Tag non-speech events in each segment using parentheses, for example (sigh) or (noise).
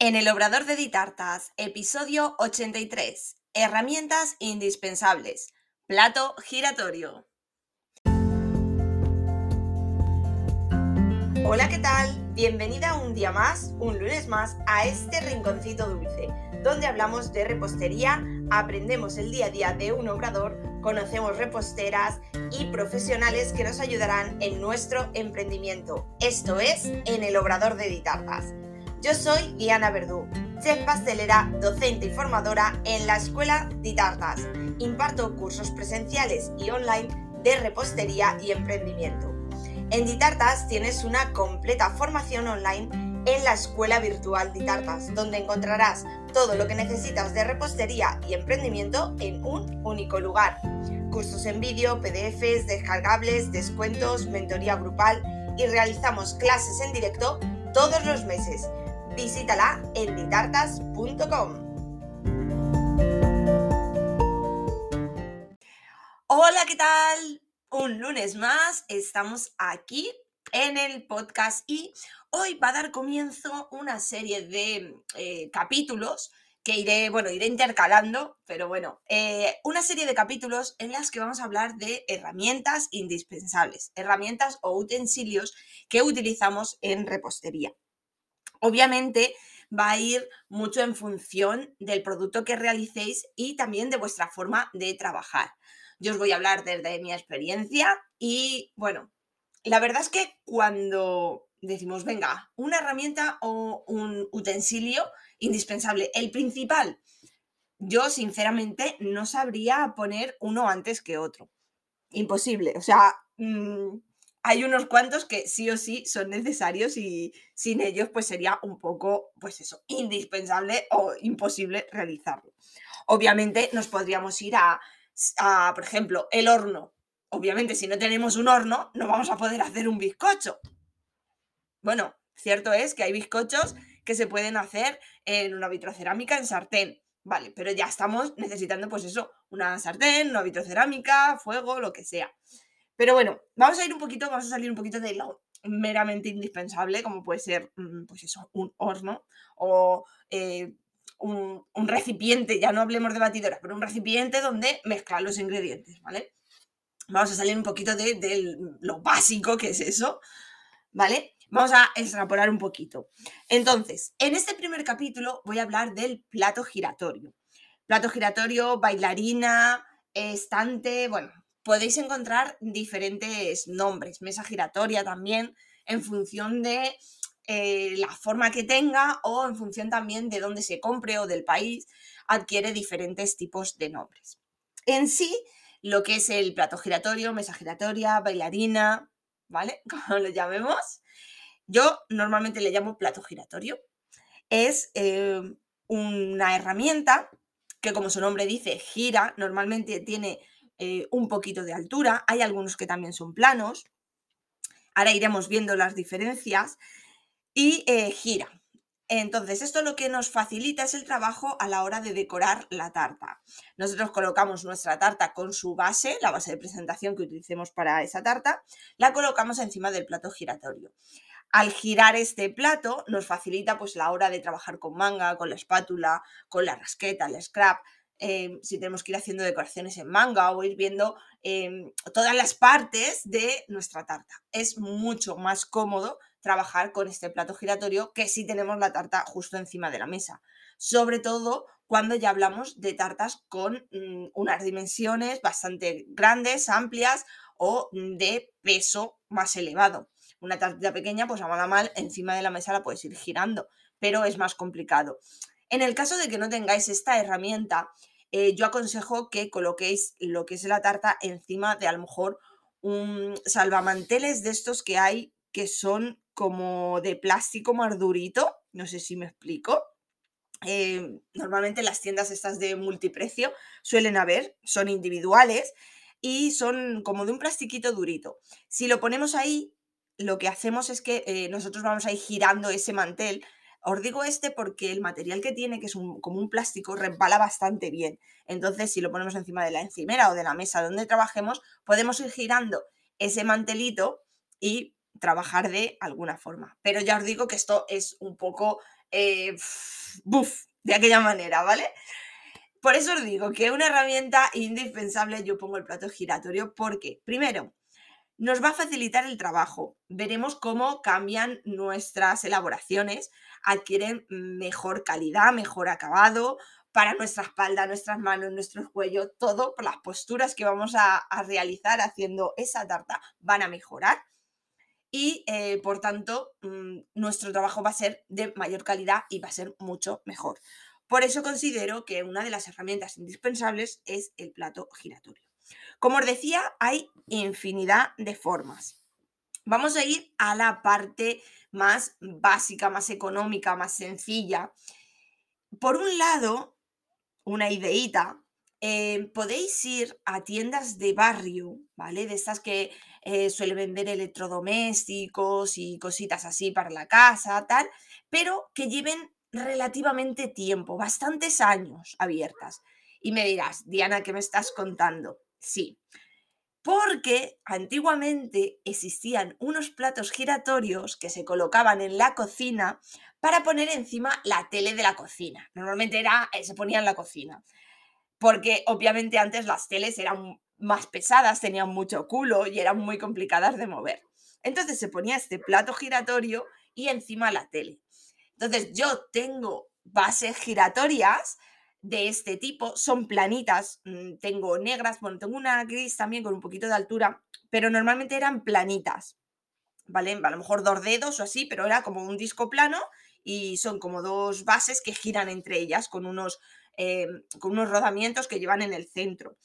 En el Obrador de Ditartas, episodio 83. Herramientas indispensables. Plato giratorio. Hola, ¿qué tal? Bienvenida un día más, un lunes más, a este rinconcito dulce, donde hablamos de repostería, aprendemos el día a día de un obrador, conocemos reposteras y profesionales que nos ayudarán en nuestro emprendimiento. Esto es En el Obrador de Ditartas. Yo soy Diana Verdú, chef pastelera, docente y formadora en la Escuela Ditartas. Imparto cursos presenciales y online de repostería y emprendimiento. En Ditartas tienes una completa formación online en la Escuela Virtual Ditartas, donde encontrarás todo lo que necesitas de repostería y emprendimiento en un único lugar. Cursos en vídeo, PDFs, descargables, descuentos, mentoría grupal y realizamos clases en directo todos los meses visítala en ditartas.com. Hola, ¿qué tal? Un lunes más estamos aquí en el podcast y hoy va a dar comienzo una serie de eh, capítulos que iré, bueno, iré intercalando, pero bueno, eh, una serie de capítulos en las que vamos a hablar de herramientas indispensables, herramientas o utensilios que utilizamos en repostería. Obviamente va a ir mucho en función del producto que realicéis y también de vuestra forma de trabajar. Yo os voy a hablar desde mi experiencia y bueno, la verdad es que cuando decimos, venga, una herramienta o un utensilio indispensable, el principal, yo sinceramente no sabría poner uno antes que otro. Imposible. O sea, mm, hay unos cuantos que sí o sí son necesarios y sin ellos pues sería un poco, pues eso, indispensable o imposible realizarlo. Obviamente nos podríamos ir a, por ejemplo, el horno. Obviamente si no tenemos un horno no vamos a poder hacer un bizcocho. Bueno, cierto es que hay bizcochos que se pueden hacer en una vitrocerámica en sartén. Vale, pero ya estamos necesitando pues eso, una sartén, una vitrocerámica, fuego, lo que sea. Pero bueno, vamos a ir un poquito, vamos a salir un poquito de lo meramente indispensable, como puede ser, mm, pues eso, un horno o eh, un, recipiente, ya no hablemos de batidora, pero un recipiente donde mezclar los ingredientes, ¿vale? Vamos a salir un poquito de, lo básico que es eso, ¿vale? Vamos a extrapolar un poquito. Entonces, en este primer capítulo voy a hablar del plato giratorio. Plato giratorio, bailarina, estante, bueno, podéis encontrar diferentes nombres, mesa giratoria también, en función de eh, la forma que tenga o en función también de dónde se compre o del país, adquiere diferentes tipos de nombres. En sí, lo que es el plato giratorio, mesa giratoria, bailarina, ¿vale? (laughs) Como lo llamemos. Yo normalmente le llamo plato giratorio. Es eh, una herramienta que, como su nombre dice, gira, normalmente tiene eh, un poquito de altura, hay algunos que también son planos, ahora iremos viendo las diferencias, y eh, gira. Entonces, esto lo que nos facilita es el trabajo a la hora de decorar la tarta. Nosotros colocamos nuestra tarta con su base, la base de presentación que utilicemos para esa tarta, la colocamos encima del plato giratorio. Al girar este plato nos facilita pues la hora de trabajar con manga, con la espátula, con la rasqueta, el scrap, Em, si tenemos que ir haciendo decoraciones en manga o ir viendo em, todas las partes de nuestra tarta. Es mucho más cómodo trabajar con este plato giratorio que si tenemos la tarta justo encima de la mesa. Sobre todo cuando ya hablamos de tartas con mm, unas dimensiones bastante grandes, amplias o de peso más elevado. Una tarta pequeña, pues a mal, encima de la mesa la puedes ir girando, pero es más complicado. En el caso de que no tengáis esta herramienta, eh, yo aconsejo que coloquéis lo que es la tarta encima de a lo mejor un salvamanteles de estos que hay que son como de plástico más durito, no sé si me explico. Eh, normalmente las tiendas estas de multiprecio suelen haber, son individuales y son como de un plastiquito durito. Si lo ponemos ahí, lo que hacemos es que eh, nosotros vamos a ir girando ese mantel os digo este porque el material que tiene, que es como un plástico, resbala bastante bien. Entonces, si lo ponemos encima de la encimera o de la mesa donde trabajemos, podemos ir girando ese mantelito y trabajar de alguna forma. Pero ya os digo que esto es un poco eh, (laughs) buff, de aquella manera, ¿vale? Por eso os digo que una herramienta indispensable, yo pongo el plato giratorio, porque primero, nos va a facilitar el trabajo. Veremos cómo cambian nuestras elaboraciones, adquieren mejor calidad, mejor acabado para nuestra espalda, nuestras manos, nuestro cuello, todo por las posturas que vamos a, realizar haciendo esa tarta van a mejorar y eh, por tanto mm, nuestro trabajo va a ser de mayor calidad y va a ser mucho mejor. Por eso considero que una de las herramientas indispensables es el plato giratorio. Como os decía, hay infinidad de formas. Vamos a ir a la parte más básica, más económica, más sencilla. Por un lado, una ideita, eh, podéis ir a tiendas de barrio, ¿vale? De estas que eh, suelen vender electrodomésticos y cositas así para la casa, tal, pero que lleven relativamente tiempo, bastantes años abiertas. Y me dirás, Diana, ¿qué me estás contando? Sí, porque antiguamente existían unos platos giratorios que se colocaban en la cocina para poner encima la tele de la cocina. Normalmente era, eh, se ponía en la cocina, porque obviamente antes las teles eran más pesadas, tenían mucho culo y eran muy complicadas de mover. Entonces se ponía este plato giratorio y encima la tele. Entonces yo tengo bases giratorias de este tipo, son planitas, mm, tengo negras, bueno, tengo una gris también con un poquito de altura, pero normalmente eran planitas, ¿vale? A lo mejor dos dedos o así, pero era como un disco plano y son como dos bases que giran entre ellas con unos, eh, con unos rodamientos que llevan en el centro.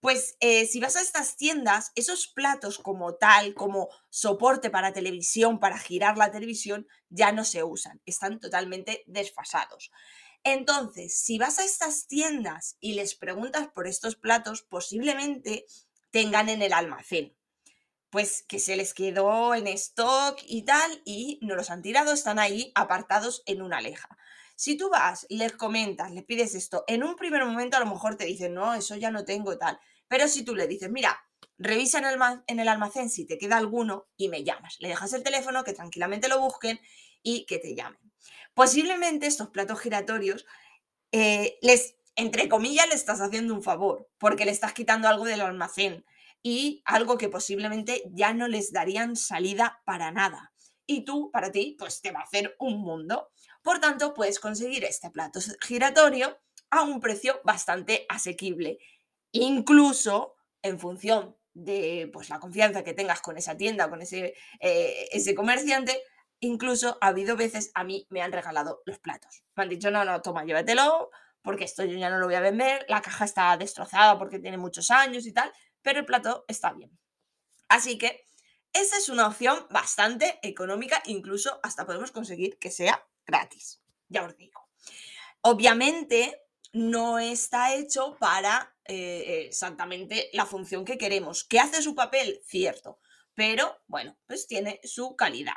Pues eh, si vas a estas tiendas, esos platos como tal, como soporte para televisión, para girar la televisión, ya no se usan, están totalmente desfasados. Entonces, si vas a estas tiendas y les preguntas por estos platos, posiblemente tengan en el almacén. Pues que se les quedó en stock y tal, y no los han tirado, están ahí apartados en una leja. Si tú vas, les comentas, les pides esto, en un primer momento a lo mejor te dicen, no, eso ya no tengo tal. Pero si tú le dices, mira, revisa en el, en el almacén si te queda alguno y me llamas. Le dejas el teléfono, que tranquilamente lo busquen y que te llamen. Posiblemente estos platos giratorios eh, les, entre comillas, le estás haciendo un favor, porque le estás quitando algo del almacén y algo que posiblemente ya no les darían salida para nada. Y tú, para ti, pues te va a hacer un mundo. Por tanto, puedes conseguir este plato giratorio a un precio bastante asequible. Incluso en función de pues, la confianza que tengas con esa tienda, con ese, eh, ese comerciante, Incluso ha habido veces a mí me han regalado los platos. Me han dicho, no, no, toma, llévatelo, porque esto yo ya no lo voy a vender, la caja está destrozada porque tiene muchos años y tal, pero el plato está bien. Así que esa es una opción bastante económica, incluso hasta podemos conseguir que sea gratis, ya os digo. Obviamente no está hecho para eh, exactamente la función que queremos. ¿Que hace su papel? Cierto, pero bueno, pues tiene su calidad.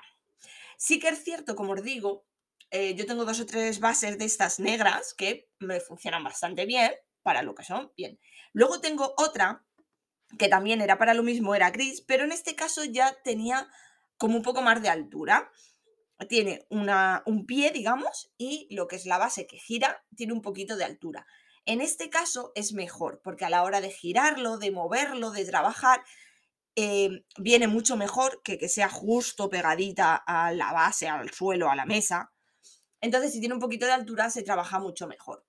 Sí que es cierto, como os digo, eh, yo tengo dos o tres bases de estas negras que me funcionan bastante bien para lo que son, bien. Luego tengo otra que también era para lo mismo, era gris, pero en este caso ya tenía como un poco más de altura. Tiene una, un pie, digamos, y lo que es la base que gira tiene un poquito de altura. En este caso es mejor, porque a la hora de girarlo, de moverlo, de trabajar, eh, viene mucho mejor que que sea justo pegadita a la base, al suelo, a la mesa. Entonces, si tiene un poquito de altura, se trabaja mucho mejor.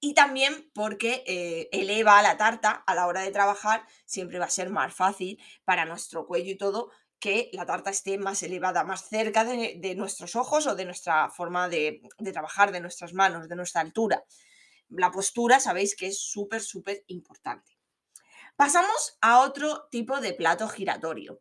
Y también porque eh, eleva la tarta a la hora de trabajar, siempre va a ser más fácil para nuestro cuello y todo que la tarta esté más elevada, más cerca de, nuestros ojos o de nuestra forma de, de trabajar, de nuestras manos, de nuestra altura. La postura, sabéis que es súper, súper importante. Pasamos a otro tipo de plato giratorio.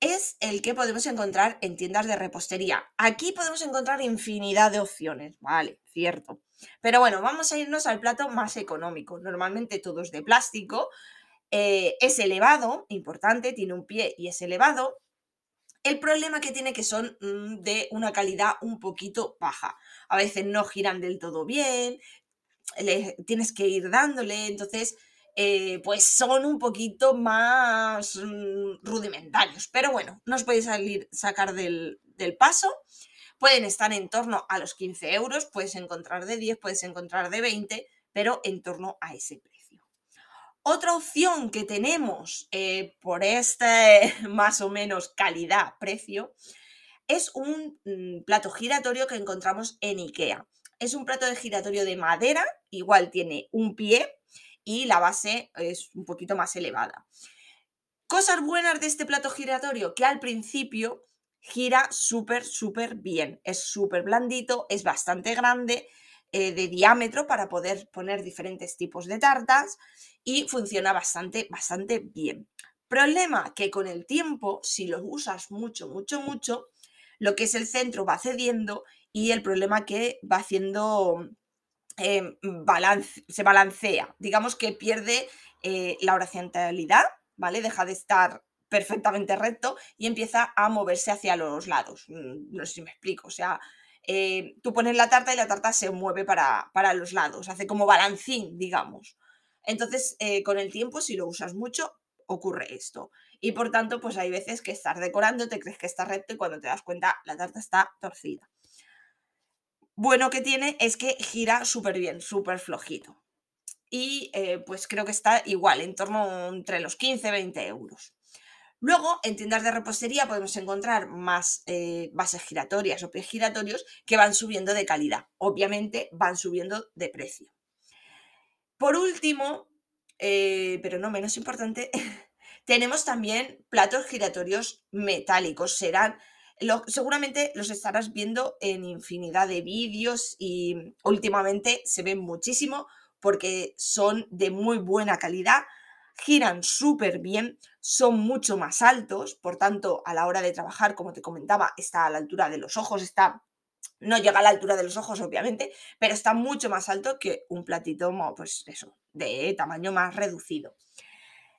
Es el que podemos encontrar en tiendas de repostería. Aquí podemos encontrar infinidad de opciones, vale, cierto. Pero bueno, vamos a irnos al plato más económico. Normalmente todo es de plástico. Eh, es elevado, importante, tiene un pie y es elevado. El problema que tiene que son mm, de una calidad un poquito baja. A veces no giran del todo bien, tienes que ir dándole, entonces eh, pues son un poquito más mm, rudimentarios. Pero bueno, no os podéis salir, sacar del, del paso. Pueden estar en torno a los 15 euros, puedes encontrar de 10, puedes encontrar de 20, pero en torno a ese precio. Otra opción que tenemos eh, por este (laughs) más o menos calidad-precio es un mm, plato giratorio que encontramos en IKEA. Es un plato de giratorio de madera, igual tiene un pie y la base es un poquito más elevada. Cosas buenas de este plato giratorio, que al principio gira súper, súper bien. Es súper blandito, es bastante grande eh, de diámetro para poder poner diferentes tipos de tartas y funciona bastante, bastante bien. Problema que con el tiempo, si lo usas mucho, mucho, mucho, lo que es el centro va cediendo y el problema que va haciendo em, se balancea, digamos que pierde eh, la horizontalidad, ¿vale? Deja de estar perfectamente recto y empieza a moverse hacia los lados. Mm, no sé si me explico, o sea, eh, tú pones la tarta y la tarta se mueve para, para los lados, hace como balancín, digamos. Entonces, eh, con el tiempo, si lo usas mucho, ocurre esto. Y por tanto, pues hay veces que estás decorando, te crees que está recto y cuando te das cuenta la tarta está torcida. Bueno que tiene es que gira súper bien, súper flojito. Y eh, pues creo que está igual, en torno entre los 15-20 euros. Luego, en tiendas de repostería podemos encontrar más eh, bases giratorias o pies giratorios que van subiendo de calidad. Obviamente van subiendo de precio. Por último, eh, pero no menos importante, (laughs) tenemos también platos giratorios metálicos. Serán, seguramente los estarás viendo en infinidad de vídeos y últimamente se ven muchísimo porque son de muy buena calidad, giran súper bien, son mucho más altos, por tanto, a la hora de trabajar, como te comentaba, está a la altura de los ojos, está no llega a la altura de los ojos, obviamente, pero está mucho más alto que un platito, pues eso, de tamaño más reducido.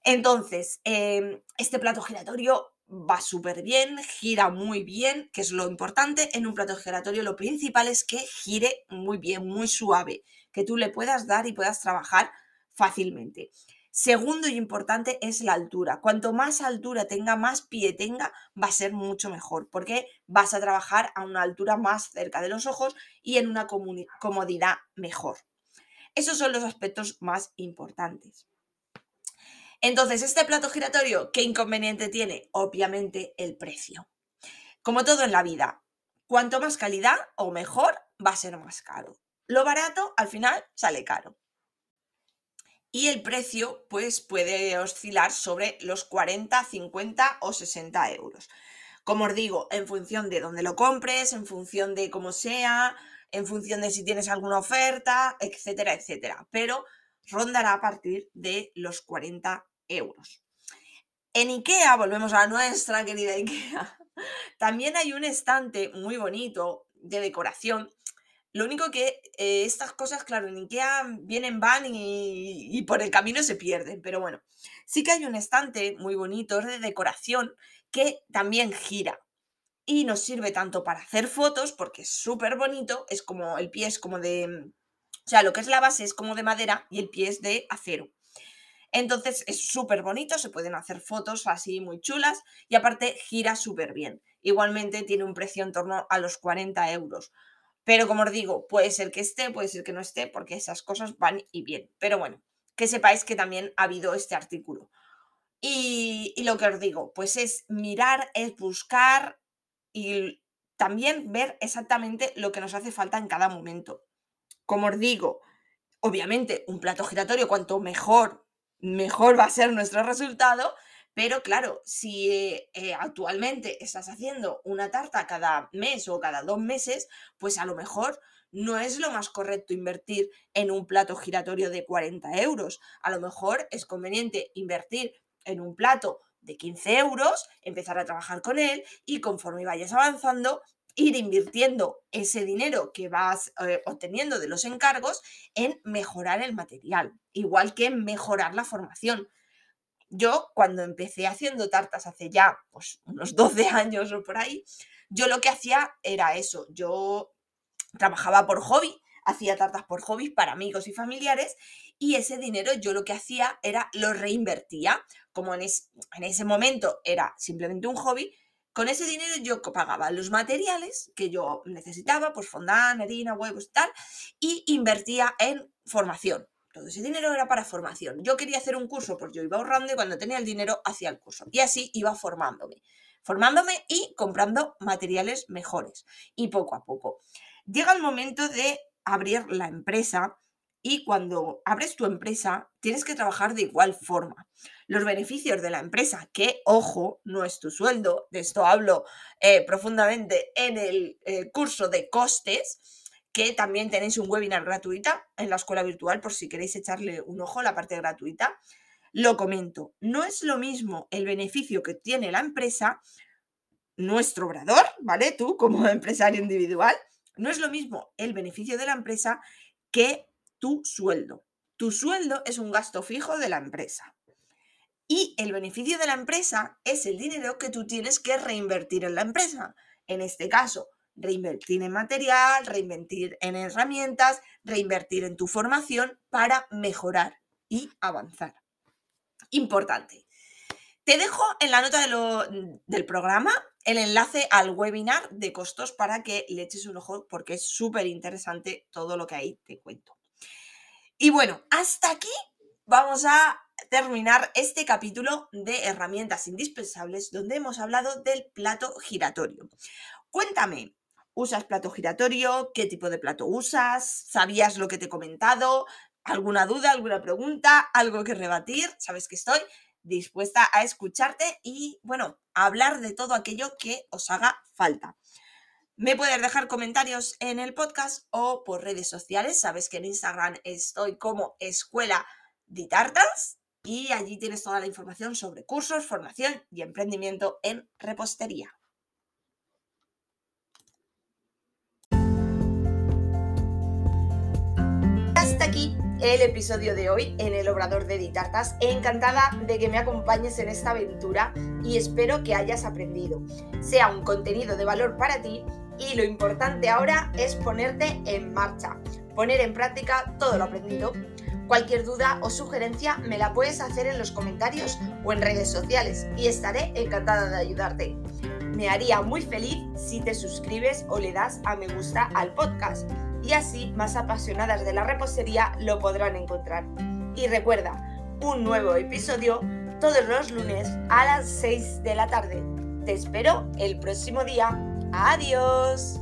Entonces, em, este plato giratorio va súper bien, gira muy bien, que es lo importante. En un plato giratorio lo principal es que gire muy bien, muy suave, que tú le puedas dar y puedas trabajar fácilmente. Segundo y importante es la altura. Cuanto más altura tenga, más pie tenga, va a ser mucho mejor, porque vas a trabajar a una altura más cerca de los ojos y en una comodidad mejor. Esos son los aspectos más importantes. Entonces, este plato giratorio, ¿qué inconveniente tiene? Obviamente el precio. Como todo en la vida, cuanto más calidad o mejor, va a ser más caro. Lo barato al final sale caro y el precio pues puede oscilar sobre los 40, 50 o 60 euros. Como os digo, en función de dónde lo compres, en función de cómo sea, en función de si tienes alguna oferta, etcétera, etcétera. Pero rondará a partir de los 40 euros. En IKEA, volvemos a nuestra querida IKEA, (laughs) también hay un estante muy bonito de decoración lo único que eh, estas cosas, claro, en Ikea vienen, van y, por el camino se pierden. Pero bueno, sí que hay un estante muy bonito de decoración que también gira. Y nos sirve tanto para hacer fotos, porque es súper bonito, es como el pie es como de... O sea, lo que es la base es como de madera y el pie es de acero. Entonces es súper bonito, se pueden hacer fotos así muy chulas y aparte gira súper bien. Igualmente tiene un precio en torno a los 40 euros. Pero como os digo, puede ser que esté, puede ser que no esté, porque esas cosas van y vienen. Pero bueno, que sepáis que también ha habido este artículo. Y, lo que os digo, pues es mirar, es buscar y también ver exactamente lo que nos hace falta en cada momento. Como os digo, obviamente un plato giratorio, cuanto mejor, mejor va a ser nuestro resultado, pero claro, si eh, eh, actualmente estás haciendo una tarta cada mes o cada dos meses, pues a lo mejor no es lo más correcto invertir en un plato giratorio de 40 euros. A lo mejor es conveniente invertir en un plato de 15 euros, empezar a trabajar con él y conforme vayas avanzando, ir invirtiendo ese dinero que vas eh, obteniendo de los encargos en mejorar el material, igual que en mejorar la formación. Yo cuando empecé haciendo tartas hace ya pues, unos (laughs) 12 años o por ahí, yo lo que hacía era eso, yo trabajaba por hobby, hacía tartas por hobby para amigos y familiares y ese dinero yo lo que hacía era lo reinvertía. Como en, en ese momento era simplemente un hobby, con ese dinero yo pagaba los materiales que yo necesitaba, pues fondant, harina, huevos y tal, y invertía en formación. Todo ese dinero era para formación. Yo quería hacer un curso, pues yo iba ahorrando y cuando tenía el dinero hacía el curso. Y así iba formándome. Formándome y comprando materiales mejores. Y poco a poco. Llega el momento de abrir la empresa y cuando abres tu empresa tienes que trabajar de igual forma. Los beneficios de la empresa, que ojo, no es tu sueldo, de esto hablo eh, profundamente en el eh, curso de costes, que también tenéis un webinar gratuita en la escuela virtual por si queréis echarle un ojo a la parte gratuita. Lo comento, no es lo mismo el beneficio que tiene la empresa, nuestro obrador, ¿vale? Tú como (laughs) empresario individual, no es lo mismo el beneficio de la empresa que tu sueldo. Tu sueldo es un gasto fijo de la empresa. Y el beneficio de la empresa es el dinero que tú tienes que reinvertir en la empresa. En este caso, reinvertir en material, reinvertir en herramientas, reinvertir en tu formación para mejorar y avanzar. Importante. Te dejo en la nota del programa el enlace al webinar de costos para que le eches un ojo porque es súper interesante todo lo que ahí te cuento. Y bueno, hasta aquí vamos a terminar este capítulo de herramientas indispensables donde hemos hablado del plato giratorio. Cuéntame, ¿usas plato giratorio? ¿Qué tipo de plato usas? ¿Sabías lo que te he comentado? ¿Alguna duda, alguna pregunta, algo que rebatir? Sabes que estoy dispuesta a escucharte y, bueno, a hablar de todo aquello que os haga falta. Me puedes dejar comentarios en el podcast o por redes sociales. Sabes que en Instagram estoy como Escuela de Tartas y allí tienes toda la información sobre cursos, formación y emprendimiento en repostería. Hasta aquí el episodio de hoy en el Obrador de Ditartas. Encantada de que me acompañes en esta aventura y espero que hayas aprendido. Sea un contenido de valor para ti y lo importante ahora es ponerte en marcha, poner en práctica todo lo aprendido. Cualquier duda o sugerencia me la puedes hacer en los comentarios o en redes sociales y estaré encantada de ayudarte. Me haría muy feliz si te suscribes o le das a me gusta al podcast y así más apasionadas de la repostería lo podrán encontrar. Y recuerda, un nuevo episodio todos los lunes a las 6 de la tarde. Te espero el próximo día. Adiós.